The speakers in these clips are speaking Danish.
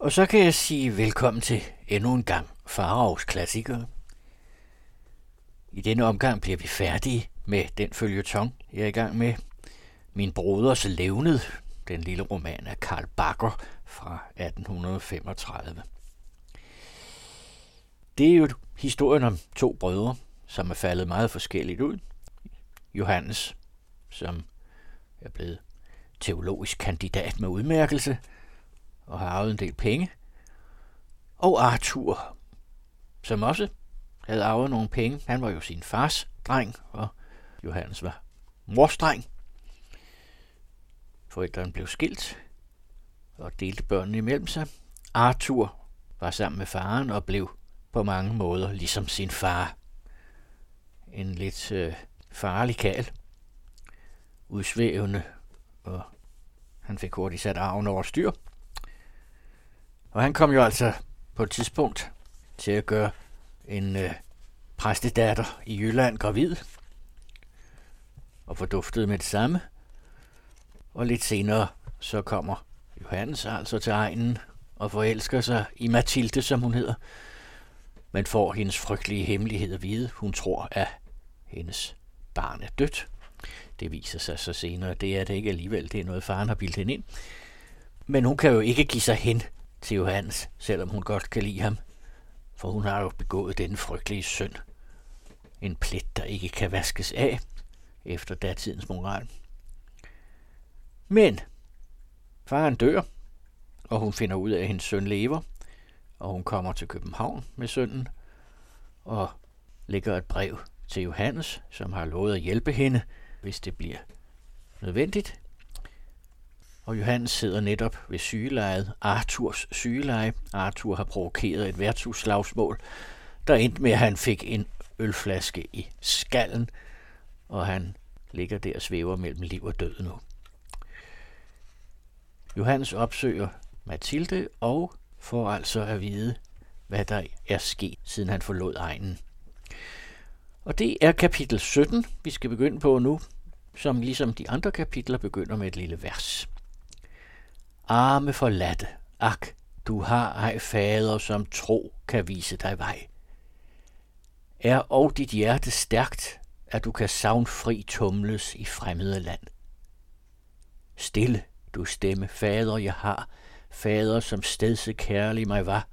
Og så kan jeg sige velkommen til endnu en gang Faraos klassikere. I denne omgang bliver vi færdige med den følgetong, jeg er i gang med. Min broders levned, den lille roman af Karl Bakker fra 1835. Det er jo historien om to brødre, som er faldet meget forskelligt ud. Johannes, som er blevet teologisk kandidat med udmærkelse og har arvet en del penge. Og Arthur, som også havde arvet nogle penge. Han var jo sin fars dreng, og Johannes var mors dreng. Forældrene blev skilt og delte børnene imellem sig. Arthur var sammen med faren og blev på mange måder ligesom sin far. En lidt øh, farlig kald. Udsvævende, og han fik hurtigt sat arven over styr. Og han kom jo altså på et tidspunkt til at gøre en øh, præstedatter i Jylland gravid, og forduftede med det samme. Og lidt senere så kommer Johannes altså til egnen og forelsker sig i Mathilde, som hun hedder, men får hendes frygtelige hemmelighed at vide. Hun tror, at hendes barn er dødt. Det viser sig så senere, det er det ikke alligevel. Det er noget, faren har bildt hende ind. Men hun kan jo ikke give sig hen til Johannes, selvom hun godt kan lide ham. For hun har jo begået den frygtelige synd. En plet, der ikke kan vaskes af, efter datidens moral. Men faren dør, og hun finder ud af, at hendes søn lever, og hun kommer til København med sønnen, og lægger et brev til Johannes, som har lovet at hjælpe hende, hvis det bliver nødvendigt. Og Johannes sidder netop ved sygelejet, Arthurs sygeleje. Arthur har provokeret et værtshusslagsmål, der endte med, at han fik en ølflaske i skallen, og han ligger der og svæver mellem liv og død nu. Johannes opsøger Mathilde og får altså at vide, hvad der er sket, siden han forlod egnen. Og det er kapitel 17, vi skal begynde på nu, som ligesom de andre kapitler begynder med et lille vers. Arme forladte, ak, du har ej fader, som tro kan vise dig vej. Er og dit hjerte stærkt, at du kan savnfri tumles i fremmede land. Stille, du stemme, fader jeg har, fader som stedse kærlig mig var,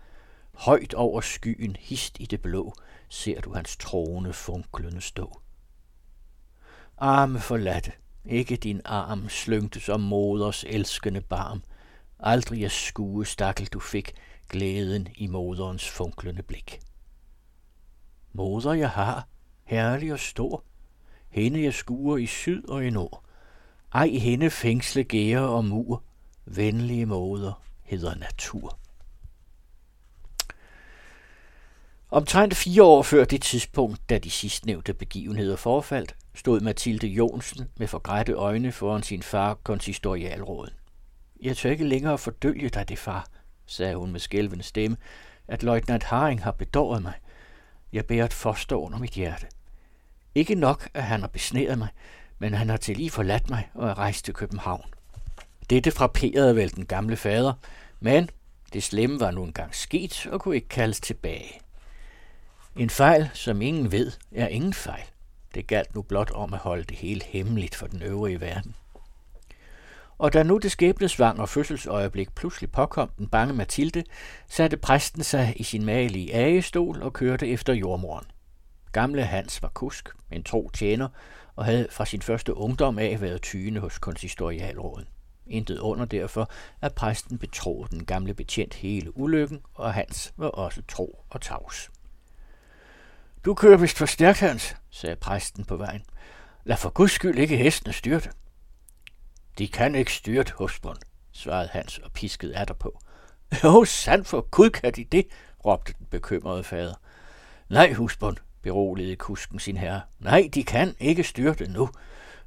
højt over skyen, hist i det blå, ser du hans trone funklende stå. Arme forladte, ikke din arm slyngtes om moders elskende barm, aldrig at skue stakkel du fik glæden i moderens funklende blik. Moder jeg har, herlig og stor, hende jeg skuer i syd og i nord, ej hende fængsle gære og mur, venlige moder hedder natur. Omtrent fire år før det tidspunkt, da de sidstnævnte begivenheder forfaldt, stod Mathilde Jonsen med forgrætte øjne foran sin far konsistorialråden. Jeg tør ikke længere fordølge dig det, far, sagde hun med skælvende stemme, at løjtnant Haring har bedåret mig. Jeg bærer et forstå under mit hjerte. Ikke nok, at han har besnæret mig, men han har til lige forladt mig og er rejst til København. Dette frapperede vel den gamle fader, men det slemme var nu engang sket og kunne ikke kaldes tilbage. En fejl, som ingen ved, er ingen fejl. Det galt nu blot om at holde det hele hemmeligt for den øvrige verden. Og da nu det skæbnesvang og fødselsøjeblik pludselig påkom den bange Mathilde, satte præsten sig i sin malige agestol og kørte efter jordmoren. Gamle Hans var kusk, en tro tjener, og havde fra sin første ungdom af været tyende hos konsistorialråden. Intet under derfor, at præsten betroede den gamle betjent hele ulykken, og Hans var også tro og tavs. Du kører vist for stærkt, Hans, sagde præsten på vejen. Lad for guds skyld ikke hestene styrte. De kan ikke styrt, husbund, svarede Hans og piskede på. Jo, oh, sandt for Gud kan de det, råbte den bekymrede fader. Nej, husbund, beroligede kusken sin herre. Nej, de kan ikke styrte nu.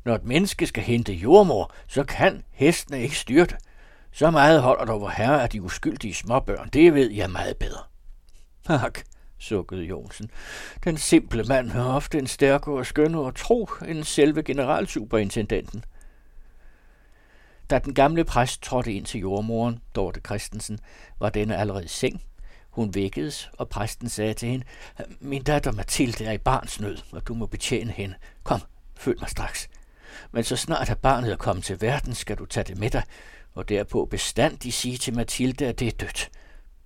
Når et menneske skal hente jordmor, så kan hestene ikke styrte. Så meget holder der vor herre af de uskyldige småbørn. Det ved jeg meget bedre. Ak, sukkede Jonsen. Den simple mand har ofte en stærkere og skønnere tro end selve generalsuperintendenten. Da den gamle præst trådte ind til jordmoren, Dorte Christensen, var denne allerede i seng. Hun vækkedes, og præsten sagde til hende, Min datter Mathilde er i barns nød, og du må betjene hende. Kom, følg mig straks. Men så snart at barnet er kommet til verden, skal du tage det med dig, og derpå bestandig sige til Mathilde, at det er dødt.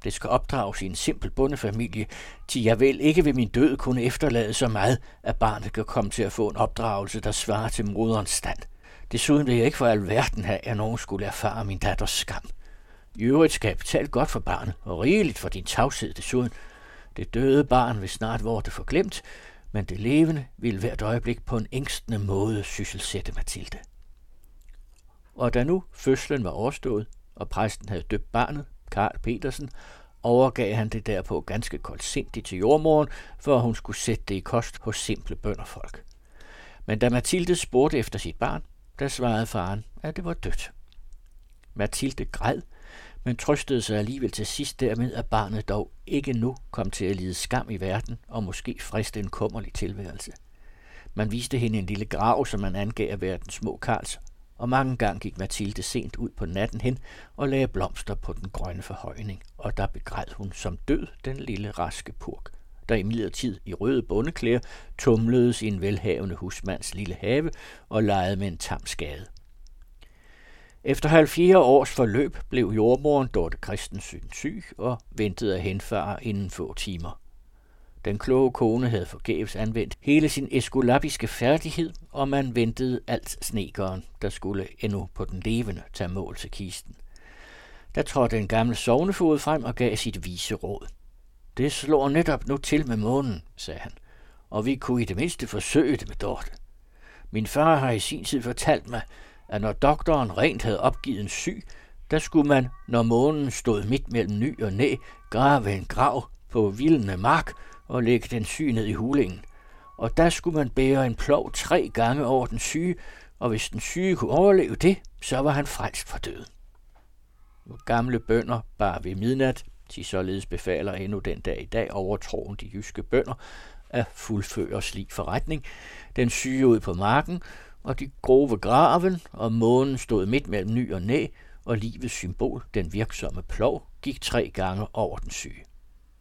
Det skal opdrages i en simpel bondefamilie, til jeg vil ikke ved min død kunne efterlade så meget, at barnet kan komme til at få en opdragelse, der svarer til moderens stand. Desuden vil jeg ikke for alverden have, at nogen skulle erfare min datters skam. I øvrigt skal jeg betale godt for barnet, og rigeligt for din tavshed desuden. Det døde barn vil snart være det forglemt, men det levende vil hvert øjeblik på en ængstende måde sysselsætte Mathilde. Og da nu fødslen var overstået, og præsten havde døbt barnet, Karl Petersen, overgav han det derpå ganske koldsindigt til jordmoren, for at hun skulle sætte det i kost hos simple bønderfolk. Men da Mathilde spurgte efter sit barn, der svarede faren, at det var dødt. Mathilde græd, men trøstede sig alligevel til sidst dermed, at barnet dog ikke nu kom til at lide skam i verden og måske friste en kummerlig tilværelse. Man viste hende en lille grav, som man angav at være den små Karls, og mange gange gik Mathilde sent ud på natten hen og lagde blomster på den grønne forhøjning, og der begræd hun som død den lille raske purk, der i i røde bondeklæder tumledes i en velhavende husmands lille have og legede med en tam skade. Efter 70 års forløb blev jordmoren Dorte Christensen syg og ventede at henfare inden få timer. Den kloge kone havde forgæves anvendt hele sin eskulabiske færdighed, og man ventede alt snekeren, der skulle endnu på den levende tage mål til kisten. Der trådte en gammel sovnefod frem og gav sit vise råd. Det slår netop nu til med månen, sagde han, og vi kunne i det mindste forsøge det med Dorte. Min far har i sin tid fortalt mig, at når doktoren rent havde opgivet en syg, der skulle man, når månen stod midt mellem ny og næ, grave en grav på vildende mark og lægge den syge ned i hulingen. Og der skulle man bære en plov tre gange over den syge, og hvis den syge kunne overleve det, så var han frelst for døden. Gamle bønder bar ved midnat, de således befaler endnu den dag i dag overtroen de jyske bønder, at fuldføre slik forretning, den syge ud på marken, og de grove graven, og månen stod midt mellem ny og næ, og livets symbol, den virksomme plov, gik tre gange over den syge.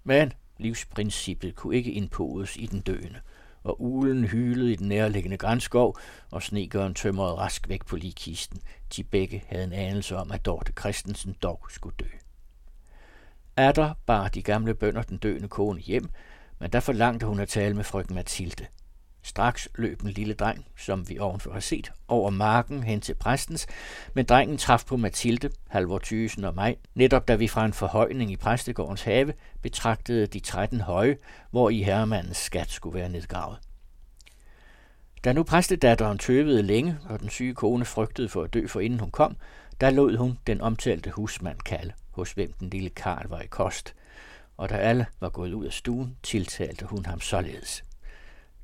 Men livsprincippet kunne ikke indpodes i den døende, og ulen hylede i den nærliggende grænskov, og snegøren tømrede rask væk på ligkisten. De begge havde en anelse om, at Dorte Christensen dog skulle dø. Adder bar de gamle bønder den døende kone hjem, men der forlangte hun at tale med frøken Mathilde. Straks løb en lille dreng, som vi ovenfor har set, over marken hen til præstens, men drengen traf på Mathilde, Halvor Thysen og mig, netop da vi fra en forhøjning i præstegårdens have betragtede de 13 høje, hvor i herremandens skat skulle være nedgravet. Da nu præstedatteren tøvede længe, og den syge kone frygtede for at dø, for inden hun kom, der lod hun den omtalte husmand kalde, hos hvem den lille Karl var i kost. Og da alle var gået ud af stuen, tiltalte hun ham således.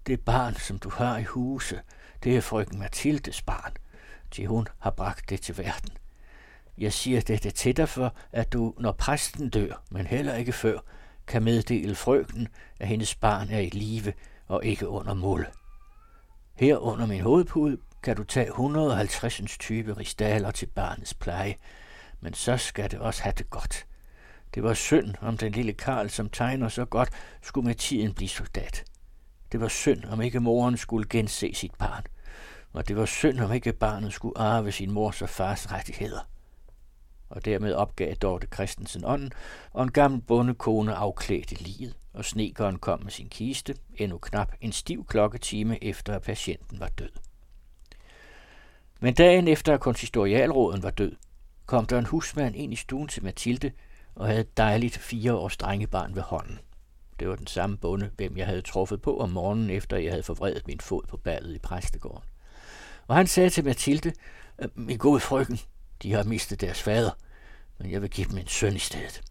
Det barn, som du har i huse, det er frøken Mathildes barn, til hun har bragt det til verden. Jeg siger dette til dig for, at du, når præsten dør, men heller ikke før, kan meddele frøken, at hendes barn er i live og ikke under mål. Her under min hovedpude kan du tage 150 type ristaler til barnets pleje, men så skal det også have det godt. Det var synd om den lille Karl, som tegner så godt, skulle med tiden blive soldat. Det var synd, om ikke moren skulle gense sit barn. Og det var synd, om ikke barnet skulle arve sin mors og fars rettigheder. Og dermed opgav Dorte Christensen ånden, og en gammel bondekone afklædte livet, og snekeren kom med sin kiste, endnu knap en stiv klokketime efter, at patienten var død. Men dagen efter, at konsistorialråden var død, kom der en husmand ind i stuen til Mathilde og havde et dejligt fire års drengebarn ved hånden. Det var den samme bonde, hvem jeg havde truffet på om morgenen, efter jeg havde forvredet min fod på ballet i præstegården. Og han sagde til Mathilde, øh, min gode frøken, de har mistet deres fader, men jeg vil give dem en søn i stedet.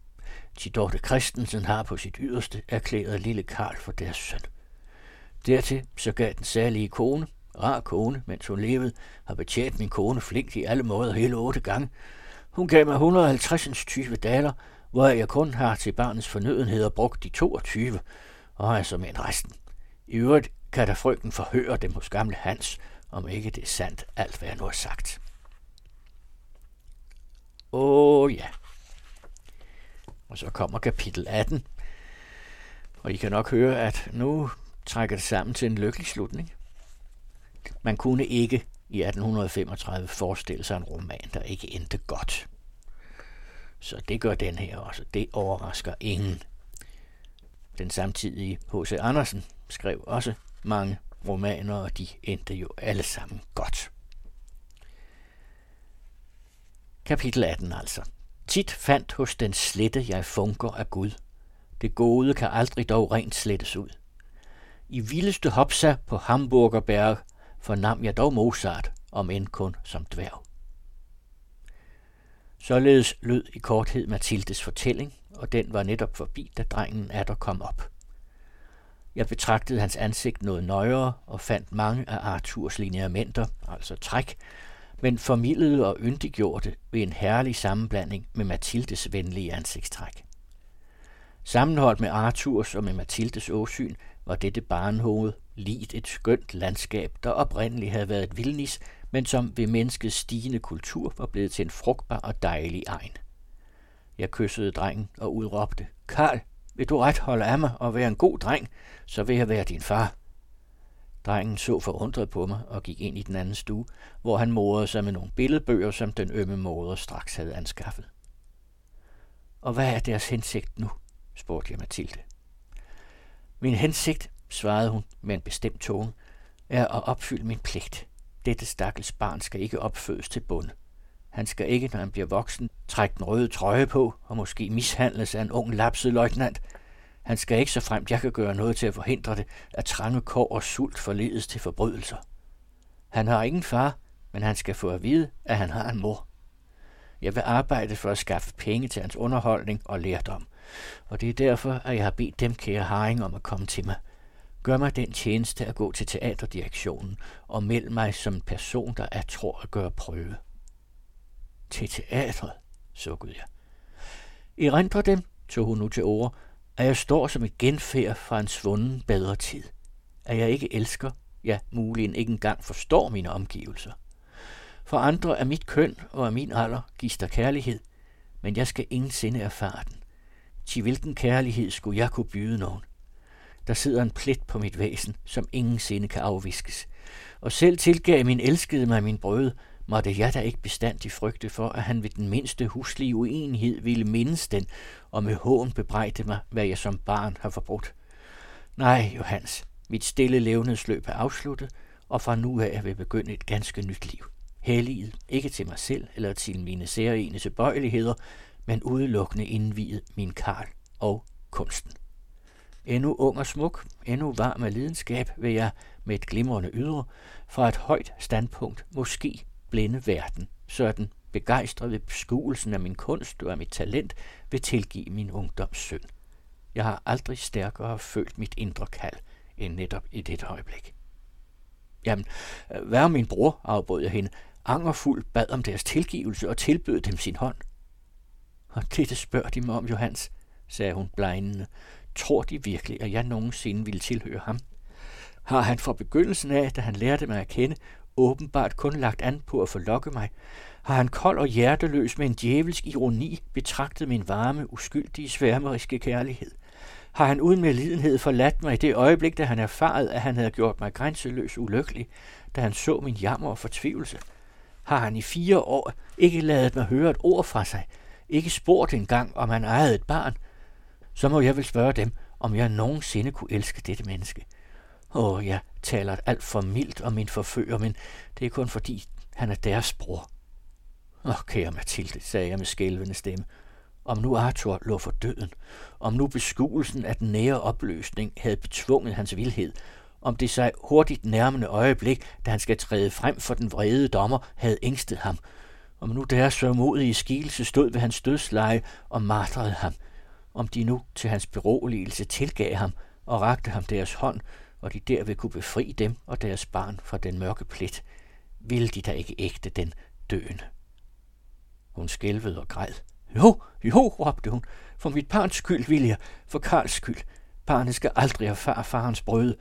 Tidorte Christensen har på sit yderste erklæret lille Karl for deres søn. Dertil så gav den særlige kone, rar kone, mens hun levede, har betjent min kone flink i alle måder hele otte gange. Hun gav mig 150 tyve daler, hvor jeg kun har til barnets fornødenheder brugt de 22, og altså med en resten. I øvrigt kan der frygten forhøre dem hos gamle Hans, om ikke det er sandt alt, hvad jeg nu har sagt. Åh oh, ja. Og så kommer kapitel 18. Og I kan nok høre, at nu trækker det sammen til en lykkelig slutning. Man kunne ikke i 1835 forestille sig en roman, der ikke endte godt. Så det gør den her også. Det overrasker ingen. Den samtidige H.C. Andersen skrev også mange romaner, og de endte jo alle sammen godt. Kapitel 18 altså. Tit fandt hos den slette jeg funker af Gud. Det gode kan aldrig dog rent slettes ud. I vildeste hopsa på Hamburgerberg fornam jeg dog Mozart, om end kun som dværg. Således lød i korthed Mathildes fortælling, og den var netop forbi, da drengen der kom op. Jeg betragtede hans ansigt noget nøjere og fandt mange af Arthurs lineamenter, altså træk, men formidlede og yndiggjorte ved en herlig sammenblanding med Mathildes venlige ansigtstræk. Sammenholdt med Arthurs og med Mathildes åsyn var dette barnhoved lidt et skønt landskab, der oprindeligt havde været et vildnis, men som ved menneskets stigende kultur var blevet til en frugtbar og dejlig egen. Jeg kyssede drengen og udråbte, Karl, vil du ret holde af mig og være en god dreng, så vil jeg være din far. Drengen så forundret på mig og gik ind i den anden stue, hvor han morede sig med nogle billedbøger, som den ømme moder straks havde anskaffet. Og hvad er deres hensigt nu? spurgte jeg Mathilde. Min hensigt, svarede hun med en bestemt tone, er at opfylde min pligt. Dette stakkels barn skal ikke opfødes til bund. Han skal ikke, når han bliver voksen, trække den røde trøje på og måske mishandles af en ung lapset løjtnant. Han skal ikke, så fremt jeg kan gøre noget til at forhindre det, at trange kår og sult forledes til forbrydelser. Han har ingen far, men han skal få at vide, at han har en mor. Jeg vil arbejde for at skaffe penge til hans underholdning og lærdom, og det er derfor, at jeg har bedt dem, kære Haring, om at komme til mig. Gør mig den tjeneste at gå til teaterdirektionen og meld mig som en person, der er tror at gøre prøve. Til teatret, sukkede jeg. Erindre dem, tog hun nu til ord, at jeg står som et genfærd fra en svunden bedre tid. At jeg ikke elsker, ja, muligvis ikke engang forstår mine omgivelser. For andre er mit køn og af min alder gister kærlighed, men jeg skal ingen sinde erfare den. Til hvilken kærlighed skulle jeg kunne byde nogen? Der sidder en plet på mit væsen, som ingen sinde kan afviskes. Og selv tilgav min elskede mig min brød, måtte jeg da ikke bestandig frygte for, at han ved den mindste huslige uenighed ville mindes den, og med hån bebrejde mig, hvad jeg som barn har forbrudt. Nej, Johans, mit stille levnedsløb er afsluttet, og fra nu af vil begynde et ganske nyt liv. Helliget, ikke til mig selv eller til mine særlige tilbøjeligheder, men udelukkende indviet min Karl og kunsten. Endnu ung og smuk, endnu varm af lidenskab, vil jeg med et glimrende ydre fra et højt standpunkt måske blinde verden, så den begejstret ved beskuelsen af min kunst og af mit talent vil tilgive min ungdoms synd. Jeg har aldrig stærkere følt mit indre kald end netop i dette øjeblik. Jamen, hvad om min bror, afbrød jeg hende, angerfuld bad om deres tilgivelse og tilbød dem sin hånd. Og dette spørger de mig om, Johans, sagde hun blegnende. Tror de virkelig, at jeg nogensinde ville tilhøre ham? Har han fra begyndelsen af, da han lærte mig at kende, åbenbart kun lagt an på at forlokke mig, har han kold og hjerteløs med en djævelsk ironi betragtet min varme, uskyldige, sværmeriske kærlighed. Har han uden medlidenhed forladt mig i det øjeblik, da han erfarede, at han havde gjort mig grænseløs ulykkelig, da han så min jammer og fortvivlelse? Har han i fire år ikke ladet mig høre et ord fra sig, ikke spurgt engang, om han ejede et barn? Så må jeg vel spørge dem, om jeg nogensinde kunne elske dette menneske. Åh, jeg taler alt for mildt om min forfører, men det er kun fordi, han er deres bror. Åh, kære Mathilde, sagde jeg med skælvende stemme, om nu Arthur lå for døden, om nu beskuelsen af den nære opløsning havde betvunget hans vildhed, om det sig hurtigt nærmende øjeblik, da han skal træde frem for den vrede dommer, havde ængstet ham, om nu deres sørmodige skielse stod ved hans dødsleje og martrede ham, om de nu til hans beroligelse tilgav ham og rakte ham deres hånd, og de derved kunne befri dem og deres barn fra den mørke plet, ville de da ikke ægte den døende. Hun skælvede og græd. Jo, jo, råbte hun. For mit barns skyld vil jeg. For Karls skyld. Barnet skal aldrig erfare farens brød.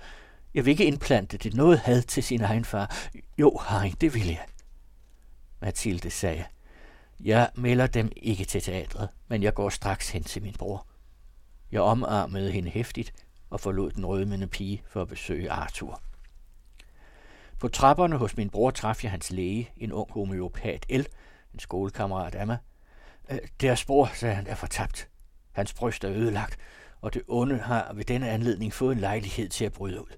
Jeg vil ikke indplante det noget had til sin egen far. Jo, Harry, det vil jeg. Mathilde sagde, jeg melder dem ikke til teatret, men jeg går straks hen til min bror. Jeg omarmede hende hæftigt og forlod den rødmende pige for at besøge Arthur. På trapperne hos min bror traf jeg hans læge, en ung homeopat L, en skolekammerat af mig. Deres bror, sagde han, er fortabt. Hans bryst er ødelagt, og det onde har ved denne anledning fået en lejlighed til at bryde ud.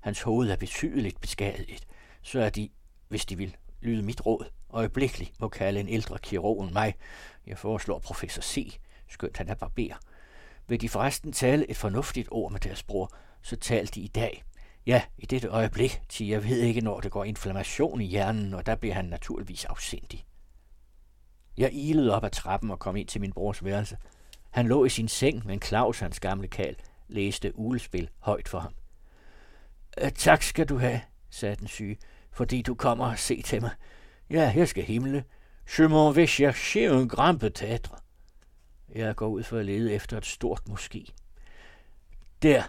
Hans hoved er betydeligt beskadiget, så er de, hvis de vil lyde mit råd, øjeblikkeligt må kalde en ældre kirurg end mig. Jeg foreslår professor C, skønt han er barber. Vil de forresten tale et fornuftigt ord med deres bror, så tal de i dag. Ja, i dette øjeblik, til jeg ved ikke, når det går inflammation i hjernen, og der bliver han naturligvis afsindig. Jeg ilede op ad trappen og kom ind til min brors værelse. Han lå i sin seng, men Claus, hans gamle kal, læste ulespil højt for ham. Øh, tak skal du have, sagde den syge, fordi du kommer og se til mig. Ja, jeg skal himle. Je m'en vais chercher un grand peut-être. Jeg går ud for at lede efter et stort måske. Der,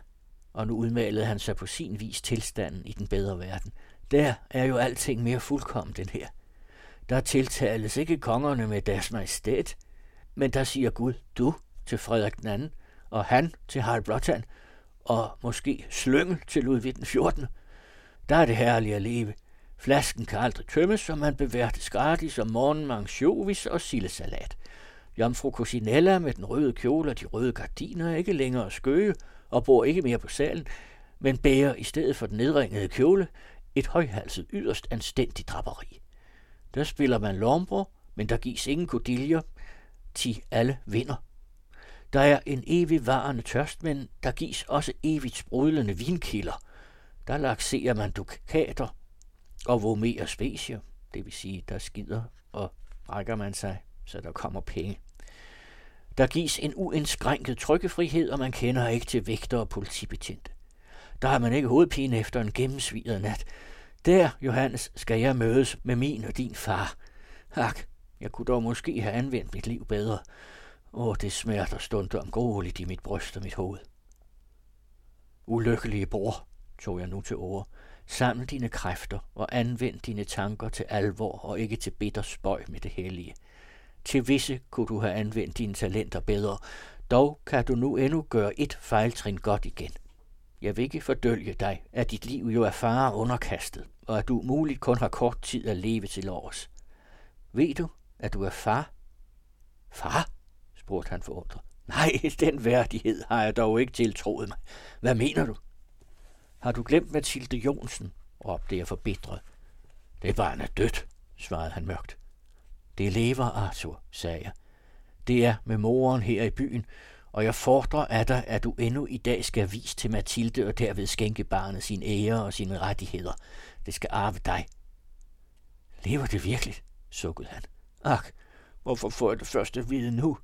og nu udmalede han sig på sin vis tilstanden i den bedre verden, der er jo alting mere fuldkommen end her. Der tiltales ikke kongerne med deres majestæt, men der siger Gud du til Frederik den anden, og han til Harald Blåtand, og måske Slyngel til Ludvig den 14. Der er det herlige at leve. Flasken kan aldrig tømmes, så man beværtes gratis om morgenen manchovis og sillesalat. Jomfru Cosinella med den røde kjole og de røde gardiner er ikke længere skøge og bor ikke mere på salen, men bærer i stedet for den nedringede kjole et højhalset yderst anstændigt draperi. Der spiller man lombro, men der gives ingen kodiljer, til alle vinder. Der er en evig varende tørst, men der gives også evigt sprudlende vinkilder. Der lakserer man dukater og vomerer specie, det vil sige, der skider og rækker man sig, så der kommer penge. Der gives en uindskrænket trykkefrihed, og man kender ikke til vægter og politibetjente. Der har man ikke hovedpine efter en gennemsviret nat. Der, Johannes, skal jeg mødes med min og din far. Ak, jeg kunne dog måske have anvendt mit liv bedre. Åh, det smerter stundom grueligt i mit bryst og mit hoved. Ulykkelige bror, tog jeg nu til ord. Saml dine kræfter og anvend dine tanker til alvor og ikke til bitter spøj med det hellige. Til visse kunne du have anvendt dine talenter bedre, dog kan du nu endnu gøre et fejltrin godt igen. Jeg vil ikke fordølge dig, at dit liv jo er fare underkastet, og at du muligt kun har kort tid at leve til års. Ved du, at du er far? Far? spurgte han forundret. Nej, den værdighed har jeg dog ikke tiltroet mig. Hvad mener du? Har du glemt Mathilde Jonsen? råbte jeg forbitret. Det barn er dødt, svarede han mørkt. Det lever, Arthur, sagde jeg. Det er med moren her i byen, og jeg fordrer af dig, at du endnu i dag skal vise til Mathilde og derved skænke barnet sin ære og sine rettigheder. Det skal arve dig. Lever det virkelig? sukkede han. Ak, hvorfor får jeg det første at vide nu?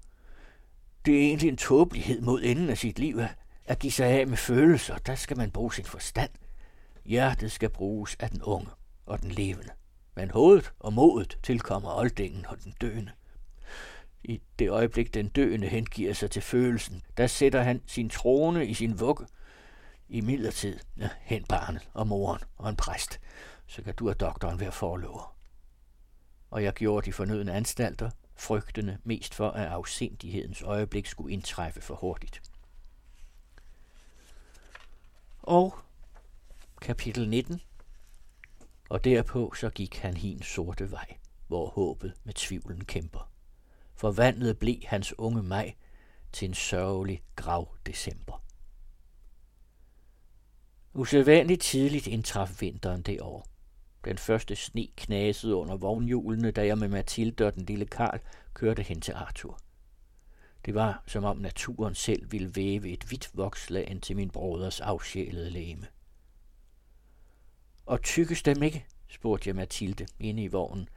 Det er egentlig en tåbelighed mod enden af sit liv at give sig af med følelser. Der skal man bruge sin forstand. Hjertet skal bruges af den unge og den levende. Men hovedet og modet tilkommer oldingen og den døende. I det øjeblik, den døende hengiver sig til følelsen, der sætter han sin trone i sin vugge. I midlertid, ja, hen barnet og moren og en præst, så kan du og doktoren være forlover. Og jeg gjorde de fornødne anstalter, frygtende mest for, at afsindighedens øjeblik skulle indtræffe for hurtigt. Og kapitel 19 Og derpå så gik han hin sorte vej, hvor håbet med tvivlen kæmper. Forvandlet blev hans unge maj til en sørgelig grav december. Usædvanligt tidligt indtraf vinteren det år. Den første sne knasede under vognhjulene, da jeg med Mathilde og den lille Karl kørte hen til Arthur. Det var, som om naturen selv ville væve et hvidt vokslag til min broders afsjælede læme. Og tykkes dem ikke, spurgte jeg Mathilde inde i vognen,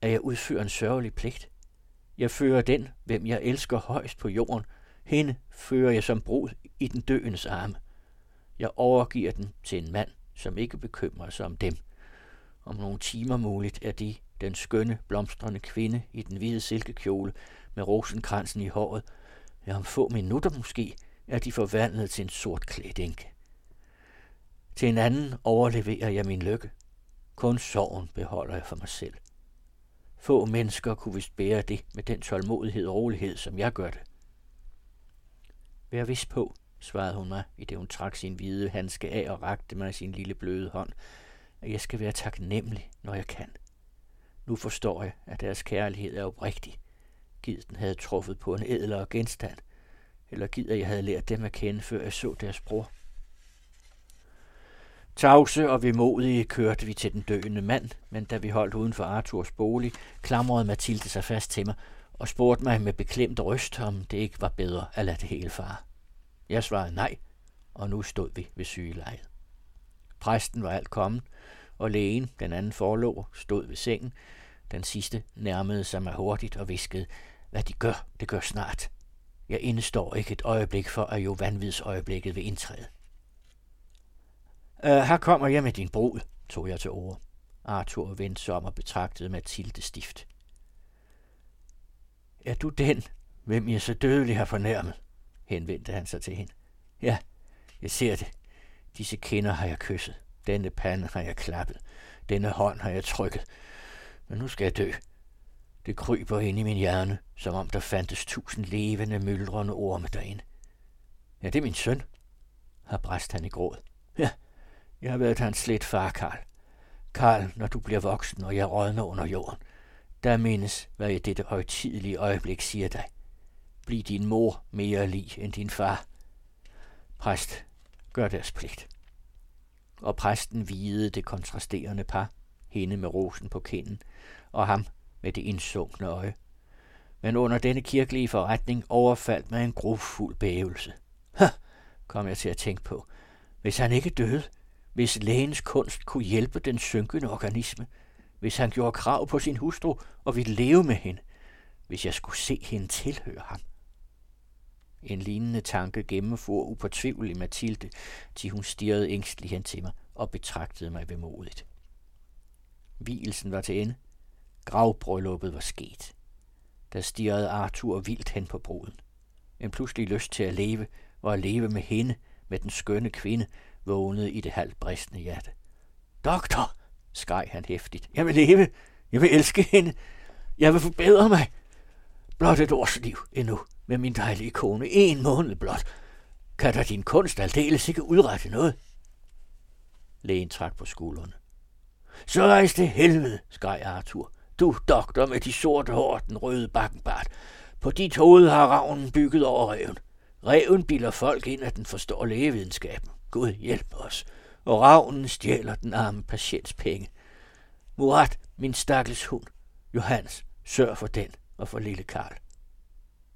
at jeg udfører en sørgelig pligt. Jeg fører den, hvem jeg elsker højst på jorden, hende fører jeg som brud i den døendes arme. Jeg overgiver den til en mand, som ikke bekymrer sig om dem. Om nogle timer muligt er de, den skønne, blomstrende kvinde i den hvide silkekjole med rosenkransen i håret, ja om få minutter måske, er de forvandlet til en sort klædt Til en anden overleverer jeg min lykke. Kun sorgen beholder jeg for mig selv. Få mennesker kunne vist bære det med den tålmodighed og rolighed, som jeg gør det. Vær vis på, svarede hun mig, i det hun trak sin hvide handske af og rakte mig sin lille bløde hånd, at jeg skal være taknemmelig, når jeg kan. Nu forstår jeg, at deres kærlighed er oprigtig. Gid den havde truffet på en ædlere genstand, eller gid at jeg havde lært dem at kende, før jeg så deres bror. Tavse og vemodige kørte vi til den døende mand, men da vi holdt uden for Arthurs bolig, klamrede Mathilde sig fast til mig og spurgte mig med beklemt røst, om det ikke var bedre at lade det hele fare. Jeg svarede nej, og nu stod vi ved sygelejet. Præsten var alt kommet, og lægen, den anden forlov, stod ved sengen. Den sidste nærmede sig mig hurtigt og viskede, hvad de gør, det gør snart. Jeg indestår ikke et øjeblik for, at jo vanvidsøjeblikket vil indtræde. Uh, her kommer jeg med din brud, tog jeg til ord. Arthur vendte sig om og betragtede Mathilde stift. Er du den, hvem jeg så dødelig har fornærmet? henvendte han sig til hende. Ja, jeg ser det. Disse kinder har jeg kysset. Denne pande har jeg klappet. Denne hånd har jeg trykket. Men nu skal jeg dø. Det kryber ind i min hjerne, som om der fandtes tusind levende, myldrende orme derinde. Ja, det er min søn, har bræst han i gråd. Ja, jeg har været hans slet far, Karl. Karl, når du bliver voksen, og jeg rådner under jorden, der mindes, hvad jeg dette højtidelige øjeblik siger dig. Bliv din mor mere lig end din far. Præst, gør deres pligt. Og præsten videde det kontrasterende par, hende med rosen på kinden, og ham med det indsunkne øje. Men under denne kirkelige forretning overfaldt mig en grufuld bævelse. Ha, kom jeg til at tænke på. Hvis han ikke døde, hvis lægens kunst kunne hjælpe den synkende organisme, hvis han gjorde krav på sin hustru og ville leve med hende, hvis jeg skulle se hende tilhøre ham. En lignende tanke gennemfor upåtvivlig Mathilde, til hun stirrede ængstelig hen til mig og betragtede mig vemodigt. Vielsen var til ende. Gravbrylluppet var sket. Der stirrede Arthur vildt hen på bruden. En pludselig lyst til at leve var at leve med hende, med den skønne kvinde, vågnede i det halvt bristende hjerte. Doktor, skreg han hæftigt. Jeg vil leve. Jeg vil elske hende. Jeg vil forbedre mig. Blot et års liv endnu med min dejlige kone. En måned blot. Kan der din kunst aldeles ikke udrette noget? Lægen trak på skuldrene. Så rejs helvede, skreg Arthur. Du doktor med de sorte hår den røde bakkenbart. På dit hoved har ravnen bygget over reven. Reven bilder folk ind, at den forstår lægevidenskaben. Gud hjælp os. Og ravnen stjæler den arme patients penge. Murat, min stakkels hund. Johannes, sørg for den og for lille Karl.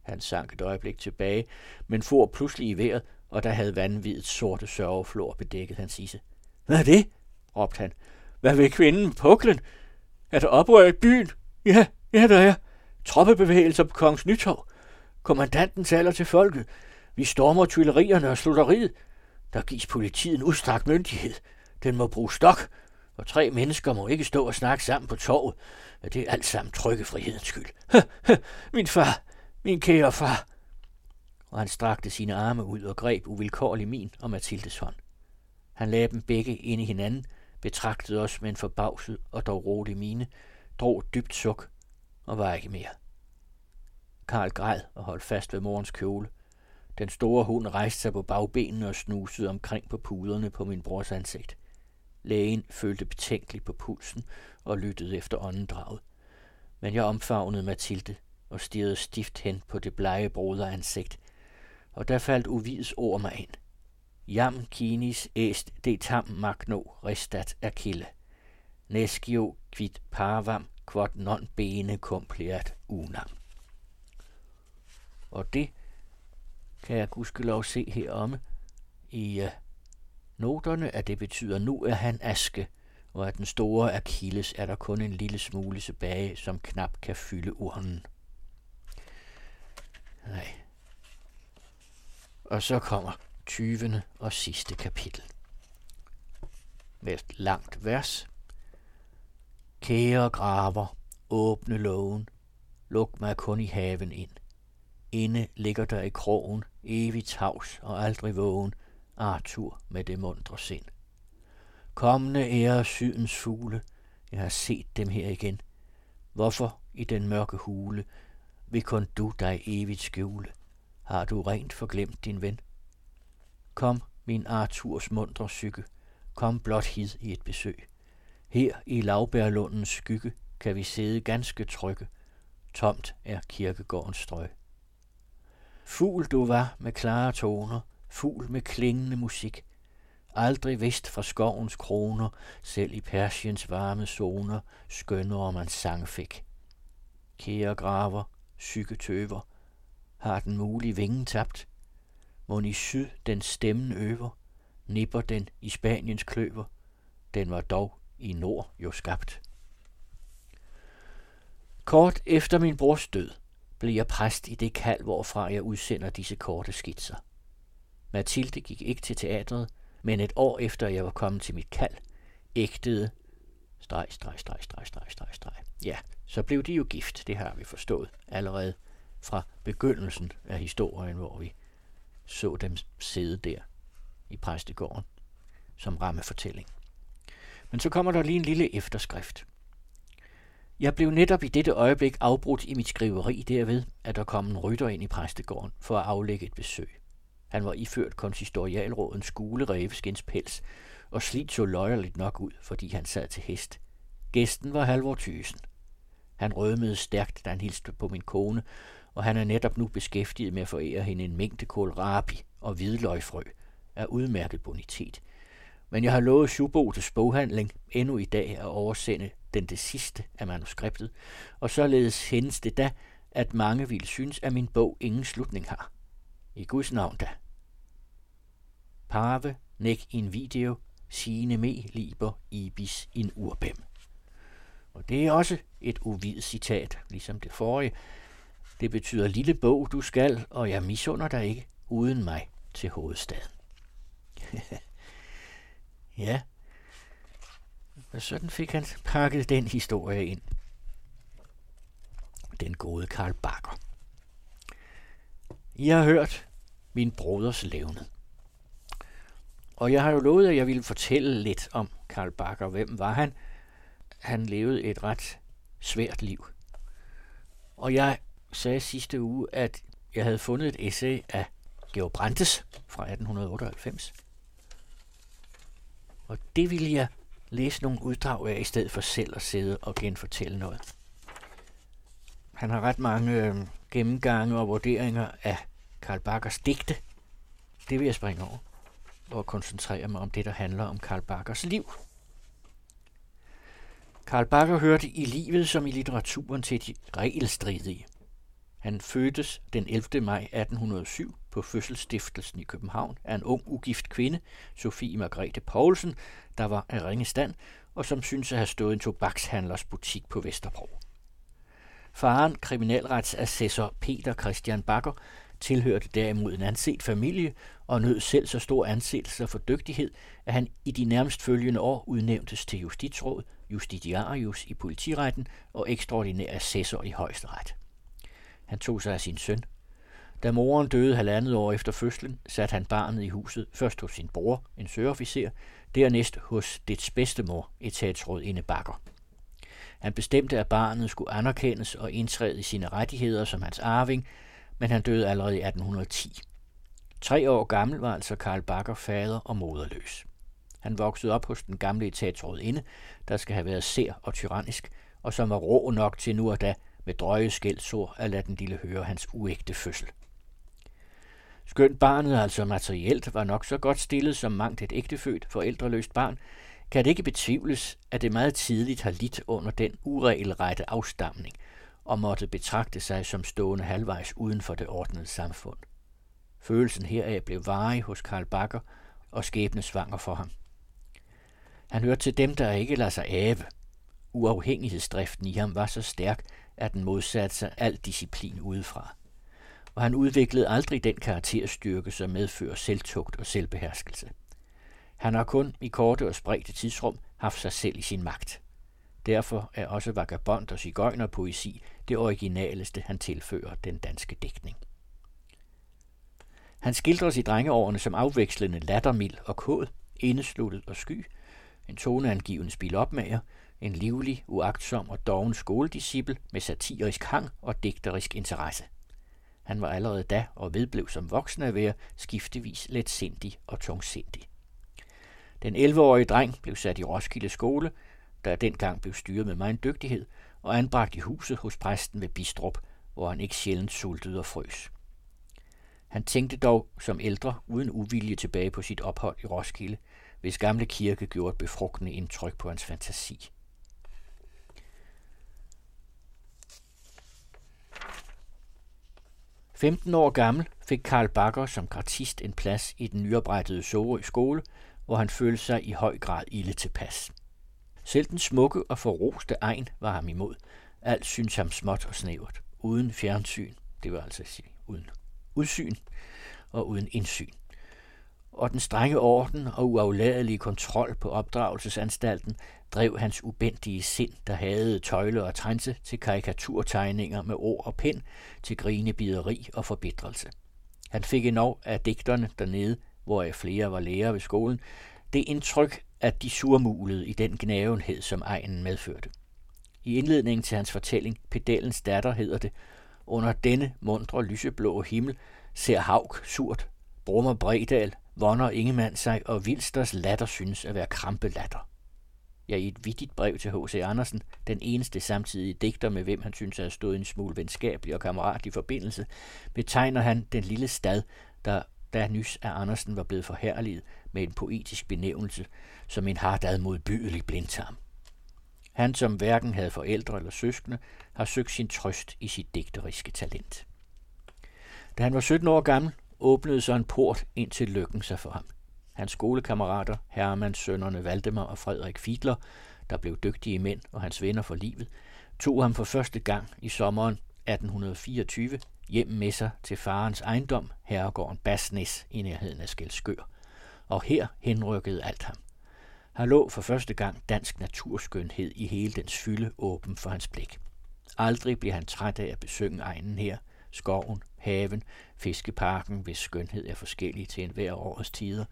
Han sank et øjeblik tilbage, men for pludselig i vejret, og der havde vanvidets sorte sørgeflor bedækket hans isse. Hvad er det? råbte han. Hvad vil kvinden puklen? Er der oprør i byen? Ja, ja, der er. Troppebevægelser på Kongens Nytorv. Kommandanten taler til folket. Vi stormer tyllerierne og slutteriet. Der gives politiet en udstrakt myndighed. Den må bruge stok, og tre mennesker må ikke stå og snakke sammen på torvet. Det er alt sammen trykkefrihedens skyld. Min far, min kære far. Og han strakte sine arme ud og greb uvilkårlig min og Mathildes hånd. Han lagde dem begge ind i hinanden, betragtede os med en forbavset og dog rolig mine, drog dybt suk og var ikke mere. Karl græd og holdt fast ved morens kjole. Den store hund rejste sig på bagbenene og snusede omkring på puderne på min brors ansigt. Lægen følte betænkeligt på pulsen og lyttede efter åndedraget. Men jeg omfavnede Mathilde og stirrede stift hen på det blege ansigt, og der faldt uvids ord mig ind. Jam kinis est de tam magno restat akille. Nescio quid parvam quod non bene compleat unam. Og det kan jeg gudskelov se heromme i uh, noterne, at det betyder, nu er han aske, og at den store Achilles er der kun en lille smule tilbage, som knap kan fylde urnen. Nej. Og så kommer 20. og sidste kapitel. Med et langt vers. Kære graver, åbne lågen, luk mig kun i haven ind. Inde ligger der i krogen, evigt tavs og aldrig vågen, Arthur med det mundre sind. Kommende ære sydens fugle, jeg har set dem her igen. Hvorfor i den mørke hule vil kun du dig evigt skjule? Har du rent forglemt din ven? Kom, min Arthurs mundre psyke, kom blot hid i et besøg. Her i lavbærlundens skygge kan vi sidde ganske trygge. Tomt er kirkegårdens strøg. Fugl du var med klare toner, fugl med klingende musik. Aldrig vist fra skovens kroner, selv i Persiens varme zoner, skønnere man sang fik. Kære graver, psyketøver, har den mulige vingen tabt? Mon i syd den stemmen øver, nipper den i Spaniens kløver, den var dog i nord jo skabt. Kort efter min brors død blev jeg præst i det kald, hvorfra jeg udsender disse korte skitser. Mathilde gik ikke til teatret, men et år efter jeg var kommet til mit kald, ægtede streg, streg, streg, streg, streg, streg, streg. Ja, så blev de jo gift, det har vi forstået allerede fra begyndelsen af historien, hvor vi så dem sidde der i præstegården som rammefortælling. Men så kommer der lige en lille efterskrift. Jeg blev netop i dette øjeblik afbrudt i mit skriveri derved, at der kom en rytter ind i præstegården for at aflægge et besøg. Han var iført konsistorialrådens gule ræveskins pels, og slidt så løjerligt nok ud, fordi han sad til hest. Gæsten var Halvor Thysen. Han rødmede stærkt, da han hilste på min kone, og han er netop nu beskæftiget med at forære hende en mængde kålrabi og hvidløgfrø af udmærket bonitet. Men jeg har lovet Schubotes boghandling endnu i dag at oversende den det sidste af manuskriptet, og således hændes det da, at mange vil synes, at min bog ingen slutning har. I Guds navn da. Parve nec in video, sine me liber ibis in urbem. Og det er også et uvidt citat, ligesom det forrige. Det betyder lille bog, du skal, og jeg misunder dig ikke uden mig til hovedstaden. ja, og sådan fik han pakket den historie ind. Den gode Karl Bakker. I har hørt min broders levnet. Og jeg har jo lovet, at jeg ville fortælle lidt om Karl Bakker. Hvem var han? Han levede et ret svært liv. Og jeg sagde sidste uge, at jeg havde fundet et essay af Georg Brandes fra 1898. Og det ville jeg læse nogle uddrag af, i stedet for selv at sidde og genfortælle noget. Han har ret mange øh, gennemgange og vurderinger af Karl Bakkers digte. Det vil jeg springe over og koncentrere mig om det, der handler om Karl Bakkers liv. Karl Bakker hørte i livet som i litteraturen til de regelstridige. Han fødtes den 11. maj 1807 på fødselsstiftelsen i København af en ung ugift kvinde, Sofie Margrethe Poulsen, der var af ringe stand, og som synes at have stået en tobakshandlers butik på Vesterbro. Faren, kriminalretsassessor Peter Christian Bakker, tilhørte derimod en anset familie og nød selv så stor ansættelse for dygtighed, at han i de nærmest følgende år udnævntes til justitsråd, justitiarius i politiretten og ekstraordinær assessor i højesteret. Han tog sig af sin søn. Da moren døde halvandet år efter fødslen, satte han barnet i huset, først hos sin bror, en søofficer, dernæst hos dets bedstemor, etatsråd Inde Bakker. Han bestemte, at barnet skulle anerkendes og indtræde i sine rettigheder som hans arving, men han døde allerede i 1810. Tre år gammel var altså Karl Bakker fader og moderløs. Han voksede op hos den gamle etatsråd inde, der skal have været ser og tyrannisk, og som var rå nok til nu og da med drøje skældsord at lade den lille høre hans uægte fødsel. Skønt barnet altså materielt var nok så godt stillet som mangt et ægtefødt forældreløst barn, kan det ikke betvivles, at det meget tidligt har lidt under den uregelrette afstamning og måtte betragte sig som stående halvvejs uden for det ordnede samfund. Følelsen heraf blev varig hos Karl Bakker og skæbne svanger for ham. Han hørte til dem, der ikke lader sig ave. Uafhængighedsdriften i ham var så stærk, at den modsatte sig al disciplin udefra. Og han udviklede aldrig den karakterstyrke, som medfører selvtugt og selvbeherskelse. Han har kun i korte og spredte tidsrum haft sig selv i sin magt. Derfor er også vagabond og cigøjnerpoesi det originaleste, han tilfører den danske digtning. Han skildres i drengeårene som afvekslende lattermild og kåd, indesluttet og sky, en toneangivende spilopmager, en livlig, uagtsom og doven skoledisciple med satirisk hang og digterisk interesse. Han var allerede da og vedblev som voksen at være skiftevis let sindig og tungsindig. Den 11-årige dreng blev sat i Roskilde skole, der dengang blev styret med meget dygtighed, og anbragt i huset hos præsten ved Bistrup, hvor han ikke sjældent sultede og frøs. Han tænkte dog som ældre uden uvilje tilbage på sit ophold i Roskilde, hvis gamle kirke gjorde et befrugtende indtryk på hans fantasi. – 15 år gammel fik Karl Bakker som gratist en plads i den nyoprettede Sorø skole, hvor han følte sig i høj grad ille tilpas. Selv den smukke og forroste egen var ham imod. Alt syntes ham småt og snævert, uden fjernsyn, det var altså at sige, uden udsyn og uden indsyn. Og den strenge orden og uafladelige kontrol på opdragelsesanstalten drev hans ubendige sind, der havde tøjle og trænse til karikaturtegninger med ord og pen, til grinebideri og forbitrelse. Han fik endnu af digterne dernede, hvor flere var lærer ved skolen, det indtryk, at de surmulede i den gnavenhed, som egen medførte. I indledningen til hans fortælling, Pedellens datter, hedder det, under denne mundre lyseblå himmel ser Haug surt, brummer Bredal, vonder Ingemann sig, og Vilsters latter synes at være krampelatter. Ja, i et vittigt brev til H.C. Andersen, den eneste samtidige digter, med hvem han synes at have stået en smule venskabelig og kammeratlig forbindelse, betegner han den lille stad, der da nys af Andersen var blevet forhærliget med en poetisk benævnelse, som en hardad modbydelig blindtarm. Han, som hverken havde forældre eller søskende, har søgt sin trøst i sit digteriske talent. Da han var 17 år gammel, åbnede så en port ind til lykken sig for ham. Hans skolekammerater, Hermans sønnerne Valdemar og Frederik Fiedler, der blev dygtige mænd og hans venner for livet, tog ham for første gang i sommeren 1824 hjem med sig til farens ejendom, herregården Basnes i nærheden af Skelskør. Og her henrykkede alt ham. Her lå for første gang dansk naturskønhed i hele dens fylde åben for hans blik. Aldrig blev han træt af at besøge egnen her, skoven, haven, fiskeparken, hvis skønhed er forskellig til enhver årets tider.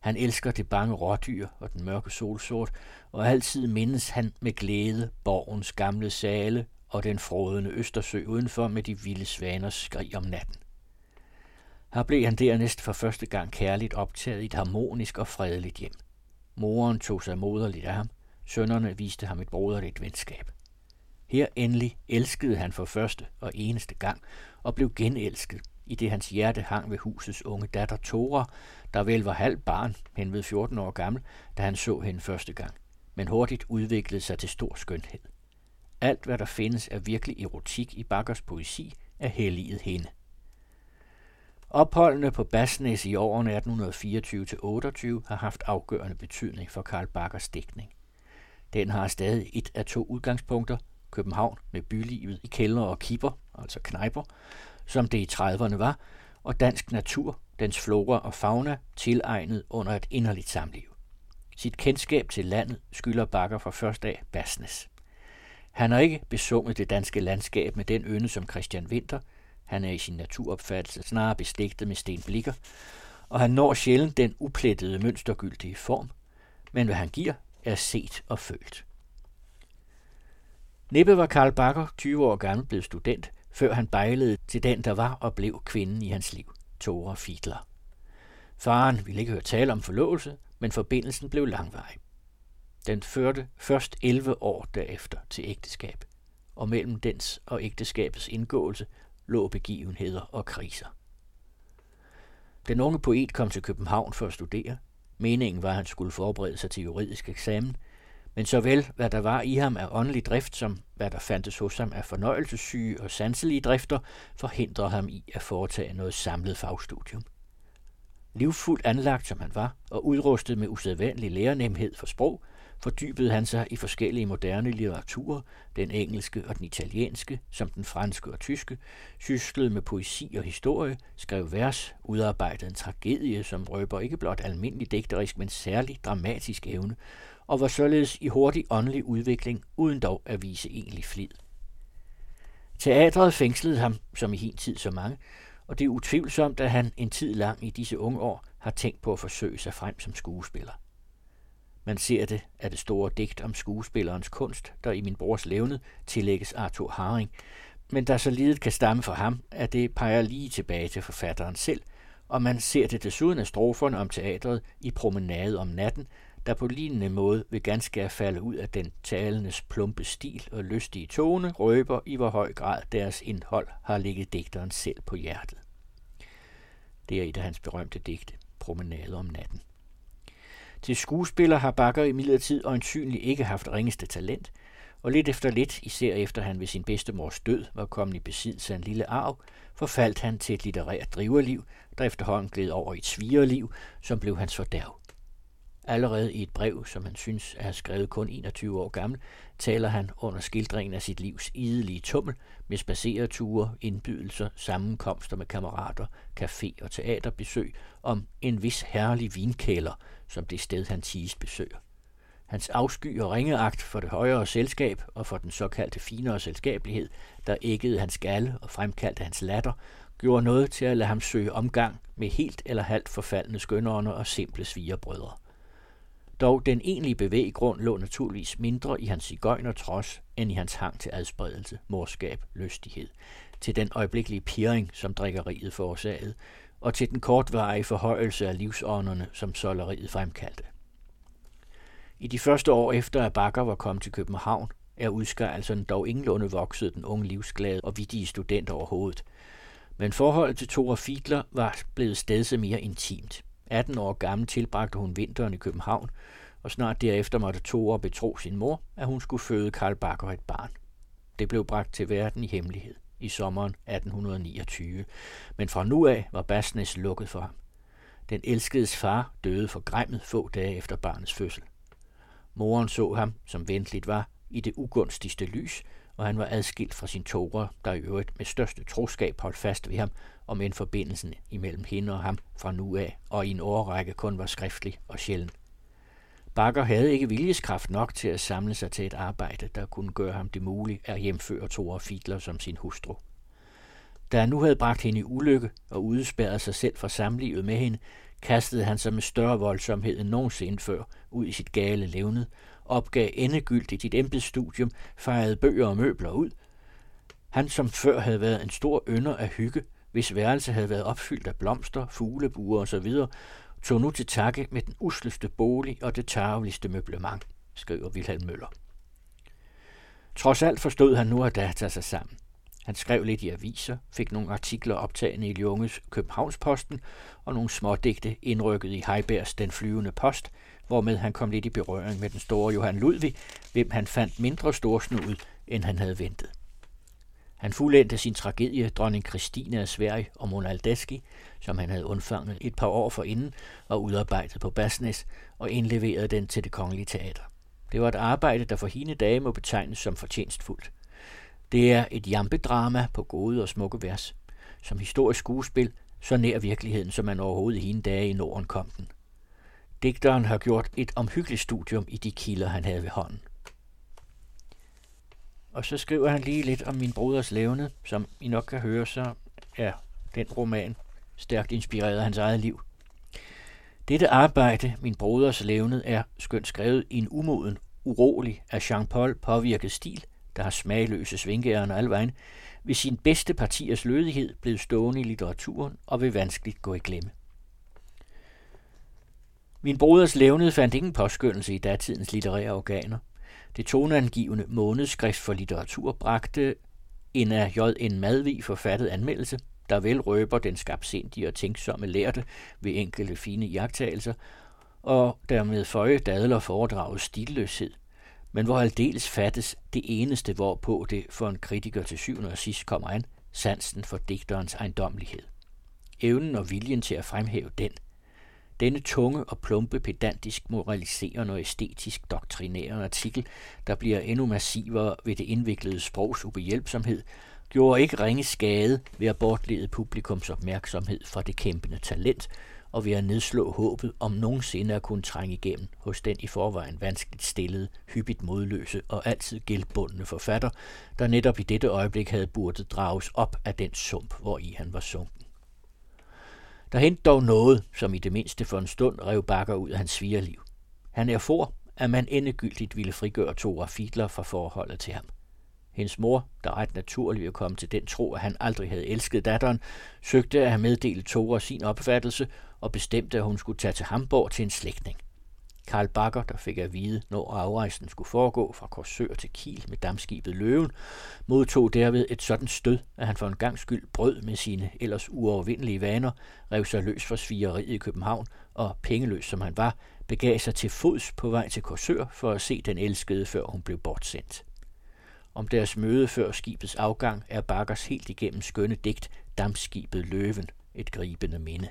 Han elsker det bange rådyr og den mørke solsort, og altid mindes han med glæde borgens gamle sale og den frodende Østersø udenfor med de vilde svaners skrig om natten. Her blev han dernæst for første gang kærligt optaget i et harmonisk og fredeligt hjem. Moren tog sig moderligt af ham. Sønnerne viste ham et broderligt venskab. Her endelig elskede han for første og eneste gang og blev genelsket, i det hans hjerte hang ved husets unge datter Tora, der vel var halv barn, hen ved 14 år gammel, da han så hende første gang, men hurtigt udviklede sig til stor skønhed. Alt, hvad der findes af virkelig erotik i Bakkers poesi, er helliget hende. Opholdene på Basnes i årene 1824-28 har haft afgørende betydning for Karl Bakkers dækning. Den har stadig et af to udgangspunkter, København med bylivet i kældre og kipper, altså knejper, som det i 30'erne var, og dansk natur, dens flora og fauna, tilegnet under et inderligt samliv. Sit kendskab til landet skylder Bakker fra først af Basnes. Han har ikke besunget det danske landskab med den ynde som Christian Winter. Han er i sin naturopfattelse snarere beslægtet med Sten Blikker, og han når sjældent den uplettede mønstergyldige form, men hvad han giver, er set og følt. Næppe var Karl Bakker 20 år gammel blevet student, før han bejlede til den, der var og blev kvinden i hans liv, Tore Fiedler. Faren ville ikke høre tale om forlovelse, men forbindelsen blev langvarig. Den førte først 11 år derefter til ægteskab, og mellem dens og ægteskabets indgåelse lå begivenheder og kriser. Den unge poet kom til København for at studere. Meningen var, at han skulle forberede sig til juridisk eksamen, men såvel hvad der var i ham af åndelig drift, som hvad der fandtes hos ham af fornøjelsessyge og sanselige drifter, forhindrede ham i at foretage noget samlet fagstudium. Livfuldt anlagt som han var, og udrustet med usædvanlig lærenemhed for sprog, fordybede han sig i forskellige moderne litteraturer, den engelske og den italienske, som den franske og tyske, syslede med poesi og historie, skrev vers, udarbejdede en tragedie, som røber ikke blot almindelig digterisk, men særlig dramatisk evne, og var således i hurtig åndelig udvikling, uden dog at vise egentlig flid. Teatret fængslede ham, som i hin tid så mange, og det er utvivlsomt, at han en tid lang i disse unge år har tænkt på at forsøge sig frem som skuespiller. Man ser det af det store digt om skuespillerens kunst, der i min brors levnet tillægges Arthur Haring, men der så lidet kan stamme for ham, at det peger lige tilbage til forfatteren selv, og man ser det desuden af stroferne om teatret i Promenade om natten, der på lignende måde vil ganske at falde ud af den talendes plumpe stil og lystige tone, røber i hvor høj grad deres indhold har ligget digteren selv på hjertet. Det er et af hans berømte digte, Promenade om natten. Til skuespiller har Bakker i midlertid øjensynligt ikke haft ringeste talent, og lidt efter lidt, især efter han ved sin bedstemors død var kommet i besiddelse af en lille arv, forfaldt han til et litterært driverliv, der efterhånden gled over i et svigerliv, som blev hans fordærv. Allerede i et brev, som han synes er skrevet kun 21 år gammel, taler han under skildringen af sit livs idelige tummel med spacereture, indbydelser, sammenkomster med kammerater, café og teaterbesøg om en vis herlig vinkælder, som det sted han tigest besøger. Hans afsky og ringeagt for det højere selskab og for den såkaldte finere selskabelighed, der æggede hans galle og fremkaldte hans latter, gjorde noget til at lade ham søge omgang med helt eller halvt forfaldende skønånder og simple svigerbrødre. Dog den egentlige bevæggrund lå naturligvis mindre i hans cigøjner trods end i hans hang til adspredelse, morskab, lystighed, til den øjeblikkelige piring, som drikkeriet forårsagede, og til den kortvarige forhøjelse af livsånderne, som solleriet fremkaldte. I de første år efter, at Bakker var kommet til København, er udskejelsen dog ingenlunde vokset den unge livsglade og vidige student over hovedet. Men forholdet til Thora Fiedler var blevet stedse mere intimt. 18 år gammel tilbragte hun vinteren i København, og snart derefter måtte Thora betro sin mor, at hun skulle føde Karl Bakker et barn. Det blev bragt til verden i hemmelighed i sommeren 1829, men fra nu af var Basnes lukket for ham. Den elskedes far døde forgræmmet få dage efter barnets fødsel. Moren så ham, som ventligt var, i det ugunstigste lys, og han var adskilt fra sin tårer, der i øvrigt med største troskab holdt fast ved ham, om en forbindelsen imellem hende og ham fra nu af, og i en årrække kun var skriftlig og sjælden. Bakker havde ikke viljeskraft nok til at samle sig til et arbejde, der kunne gøre ham det muligt at hjemføre to og Fidler som sin hustru. Da han nu havde bragt hende i ulykke og udspærret sig selv fra samlivet med hende, kastede han sig med større voldsomhed end nogensinde før ud i sit gale levnet, opgav endegyldigt dit embedsstudium, fejrede bøger og møbler ud. Han, som før havde været en stor ynder af hygge, hvis værelse havde været opfyldt af blomster, fuglebuer osv., tog nu til takke med den usleste bolig og det tarveligste møblement, skriver Vilhelm Møller. Trods alt forstod han nu at da tage sig sammen. Han skrev lidt i aviser, fik nogle artikler optagende i Junges Københavnsposten og nogle smådigte indrykket i Heibergs Den flyvende post, hvormed han kom lidt i berøring med den store Johan Ludvig, hvem han fandt mindre storsnud, end han havde ventet. Han fuldendte sin tragedie Dronning Christine af Sverige og Monaldeski, som han havde undfanget et par år forinden og udarbejdet på Basnes og indleverede den til det kongelige teater. Det var et arbejde, der for hende dage må betegnes som fortjenstfuldt. Det er et jambedrama på gode og smukke vers. Som historisk skuespil, så nær virkeligheden, som man overhovedet i hende dage i Norden kom den. Digteren har gjort et omhyggeligt studium i de kilder, han havde ved hånden. Og så skriver han lige lidt om min broders levne, som I nok kan høre, så er den roman stærkt inspireret af hans eget liv. Dette arbejde, min broders levende, er skønt skrevet i en umoden, urolig af Jean-Paul påvirket stil, der har smagløse svingærende alle vejen, ved sin bedste partiers lødighed blevet stående i litteraturen og vil vanskeligt gå i glemme. Min broders levned fandt ingen påskyndelse i datidens litterære organer. Det toneangivende månedsskrift for litteratur bragte en af J.N. Madvig forfattet anmeldelse, der vel røber den skabsindige og tænksomme lærte ved enkelte fine jagttagelser, og dermed føje dadler foredraget stilløshed, men hvor aldeles fattes det eneste, hvorpå det for en kritiker til syvende og sidst kommer an, sansen for digterens ejendommelighed. Evnen og viljen til at fremhæve den – denne tunge og plumpe, pedantisk moraliserende og æstetisk doktrinære artikel, der bliver endnu massivere ved det indviklede sprogs ubehjælpsomhed, gjorde ikke ringe skade ved at bortlede publikums opmærksomhed fra det kæmpende talent og ved at nedslå håbet om nogensinde at kunne trænge igennem hos den i forvejen vanskeligt stillede, hyppigt modløse og altid gældbundne forfatter, der netop i dette øjeblik havde burde drages op af den sump, hvor i han var sunket. Der hentede dog noget, som i det mindste for en stund rev bakker ud af hans svigerliv. Han er for, at man endegyldigt ville frigøre Tora Fiedler fra forholdet til ham. Hendes mor, der ret naturligt ville kommet til den tro, at han aldrig havde elsket datteren, søgte at have meddelt sin opfattelse og bestemte, at hun skulle tage til Hamburg til en slægtning. Karl Bakker, der fik at vide, når afrejsen skulle foregå fra Korsør til Kiel med dammskibet Løven, modtog derved et sådan stød, at han for en gang skyld brød med sine ellers uovervindelige vaner, rev sig løs fra svigeriet i København og pengeløs som han var, begav sig til fods på vej til Korsør for at se den elskede, før hun blev bortsendt. Om deres møde før skibets afgang er Bakkers helt igennem skønne digt Damskibet Løven et gribende minde.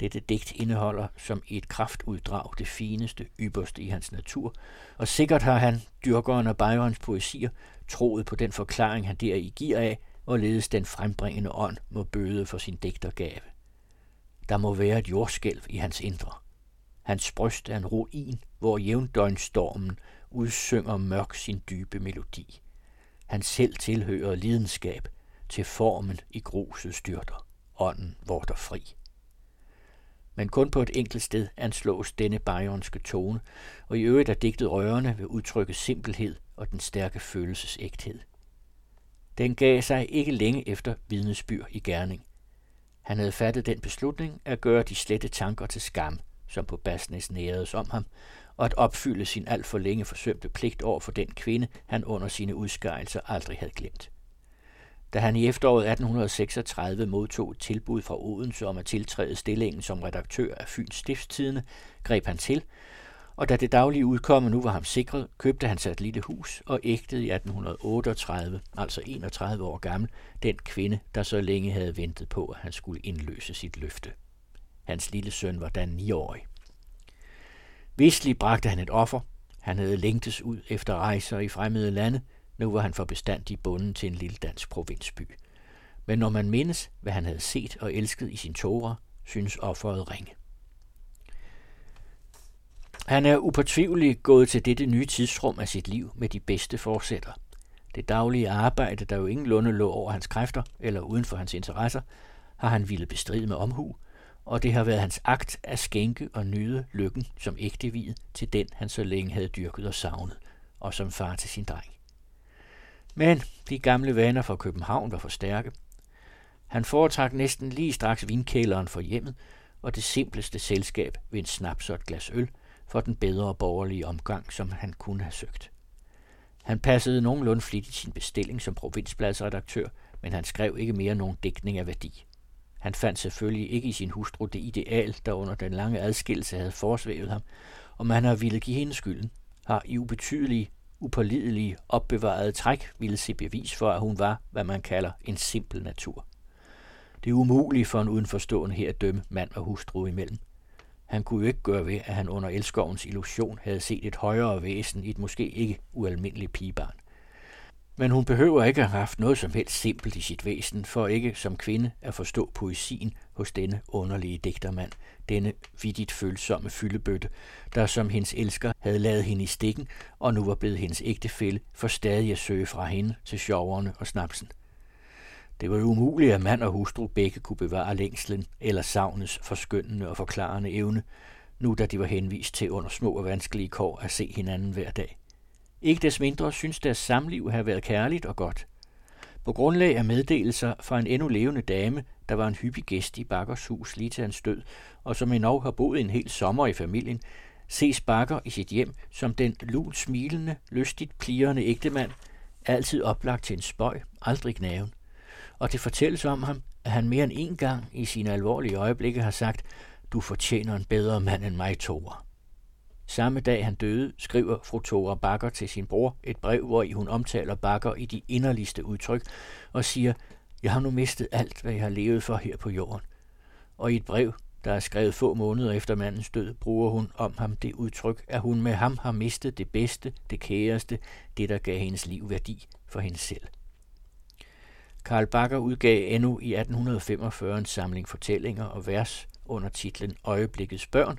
Dette digt indeholder som et kraftuddrag det fineste, ypperste i hans natur, og sikkert har han, dyrkeren af Byrons poesier, troet på den forklaring, han deri giver af, hvorledes den frembringende ånd må bøde for sin digtergave. Der må være et jordskælv i hans indre. Hans bryst er en ruin, hvor jævndøgnstormen udsynger mørk sin dybe melodi. Han selv tilhører lidenskab til formen i gruset styrter, ånden hvor der fri men kun på et enkelt sted anslås denne bajonske tone, og i øvrigt er digtet rørende ved udtrykke simpelhed og den stærke følelsesægthed. Den gav sig ikke længe efter vidnesbyr i gerning. Han havde fattet den beslutning at gøre de slette tanker til skam, som på Basnes næredes om ham, og at opfylde sin alt for længe forsømte pligt over for den kvinde, han under sine udskejelser aldrig havde glemt. Da han i efteråret 1836 modtog et tilbud fra Odense om at tiltræde stillingen som redaktør af Fyns Stiftstidende, greb han til, og da det daglige udkomme nu var ham sikret, købte han sig et lille hus og ægtede i 1838, altså 31 år gammel, den kvinde, der så længe havde ventet på, at han skulle indløse sit løfte. Hans lille søn var da niårig. Vistlig bragte han et offer. Han havde længtes ud efter rejser i fremmede lande – nu var han for bestandig bunden til en lille dansk provinsby. Men når man mindes, hvad han havde set og elsket i sin tårer, synes offeret ringe. Han er upåtvigeligt gået til dette nye tidsrum af sit liv med de bedste forsætter. Det daglige arbejde, der jo ingenlunde lå over hans kræfter eller uden for hans interesser, har han ville bestride med omhu, og det har været hans akt at skænke og nyde lykken som ægtevid til den, han så længe havde dyrket og savnet, og som far til sin dreng. Men de gamle vaner fra København var for stærke. Han foretrak næsten lige straks vinkæleren for hjemmet, og det simpleste selskab ved en snaps og et glas øl for den bedre borgerlige omgang, som han kunne have søgt. Han passede nogenlunde flittigt sin bestilling som provinsbladsredaktør, men han skrev ikke mere nogen dækning af værdi. Han fandt selvfølgelig ikke i sin hustru det ideal, der under den lange adskillelse havde forsvævet ham, og man har ville give hende skylden, har i ubetydelige upålidelige, opbevarede træk ville se bevis for, at hun var, hvad man kalder en simpel natur. Det er umuligt for en udenforstående her at dømme mand og hustru imellem. Han kunne jo ikke gøre ved, at han under elskovens illusion havde set et højere væsen i et måske ikke ualmindeligt pigebarn. Men hun behøver ikke at have haft noget som helst simpelt i sit væsen, for ikke som kvinde at forstå poesien hos denne underlige digtermand, denne vidigt følsomme fyldebøtte, der som hendes elsker havde lavet hende i stikken, og nu var blevet hendes ægtefælle for stadig at søge fra hende til sjoverne og snapsen. Det var umuligt, at mand og hustru begge kunne bevare længslen eller savnets forskyndende og forklarende evne, nu da de var henvist til under små og vanskelige kår at se hinanden hver dag. Ikke des mindre synes deres samliv have været kærligt og godt. På grundlag af meddelelser fra en endnu levende dame, der var en hyppig gæst i Bakkers hus lige til hans død, og som endnu har boet en hel sommer i familien, ses Bakker i sit hjem som den lul smilende, lystigt plierende ægtemand, altid oplagt til en spøj, aldrig gnaven. Og det fortælles om ham, at han mere end en gang i sine alvorlige øjeblikke har sagt, du fortjener en bedre mand end mig, Thor. Samme dag han døde, skriver fru Thora Bakker til sin bror et brev, hvor i hun omtaler Bakker i de inderligste udtryk og siger, jeg har nu mistet alt, hvad jeg har levet for her på jorden. Og i et brev, der er skrevet få måneder efter mandens død, bruger hun om ham det udtryk, at hun med ham har mistet det bedste, det kæreste, det der gav hendes liv værdi for hende selv. Karl Bakker udgav endnu i 1845 en samling fortællinger og vers under titlen Øjeblikkets børn,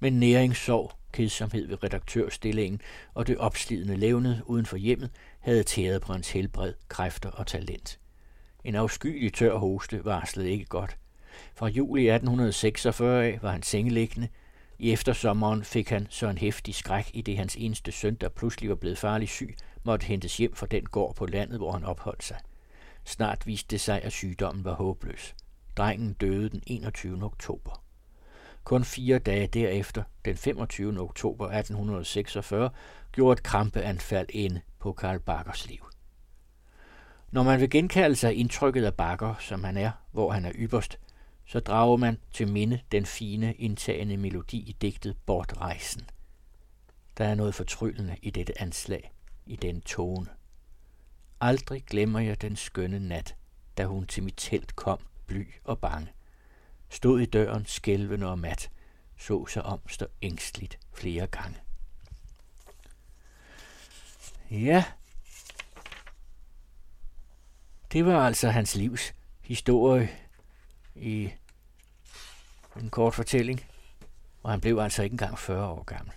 men næringssorg, kedsomhed ved redaktørstillingen og det opslidende levnet uden for hjemmet havde tæret på hans helbred, kræfter og talent. En afskyelig tør hoste varslede ikke godt. Fra juli 1846 var han sengeliggende, I eftersommeren fik han så en hæftig skræk, i det hans eneste søn, der pludselig var blevet farlig syg, måtte hentes hjem fra den gård på landet, hvor han opholdt sig. Snart viste det sig, at sygdommen var håbløs. Drengen døde den 21. oktober. Kun fire dage derefter, den 25. oktober 1846, gjorde et krampeanfald ind på Karl Bakkers liv. Når man vil genkalde sig indtrykket af Bakker, som han er, hvor han er ypperst, så drager man til minde den fine, indtagende melodi i digtet Bortrejsen. Der er noget fortryllende i dette anslag, i den tone. Aldrig glemmer jeg den skønne nat, da hun til mit telt kom, bly og bange. Stod i døren skælvende og mat, så sig om stå ængstligt flere gange. Ja, det var altså hans livs historie i en kort fortælling, og han blev altså ikke engang 40 år gammel.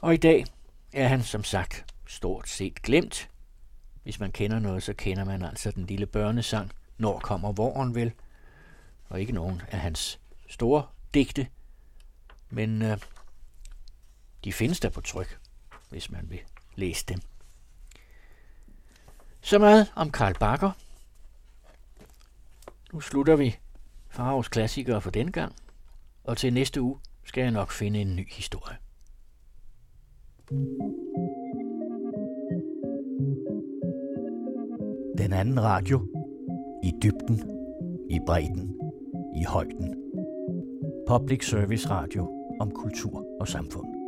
Og i dag er han som sagt stort set glemt. Hvis man kender noget, så kender man altså den lille børnesang, Når kommer våren vel, og ikke nogen af hans store digte, men øh, de findes der på tryk, hvis man vil læse dem. Så meget om Karl Bakker. Nu slutter vi Faros klassikere for den gang, og til næste uge skal jeg nok finde en ny historie. Den anden radio. I dybden, i bredden, i højden. Public Service Radio om kultur og samfund.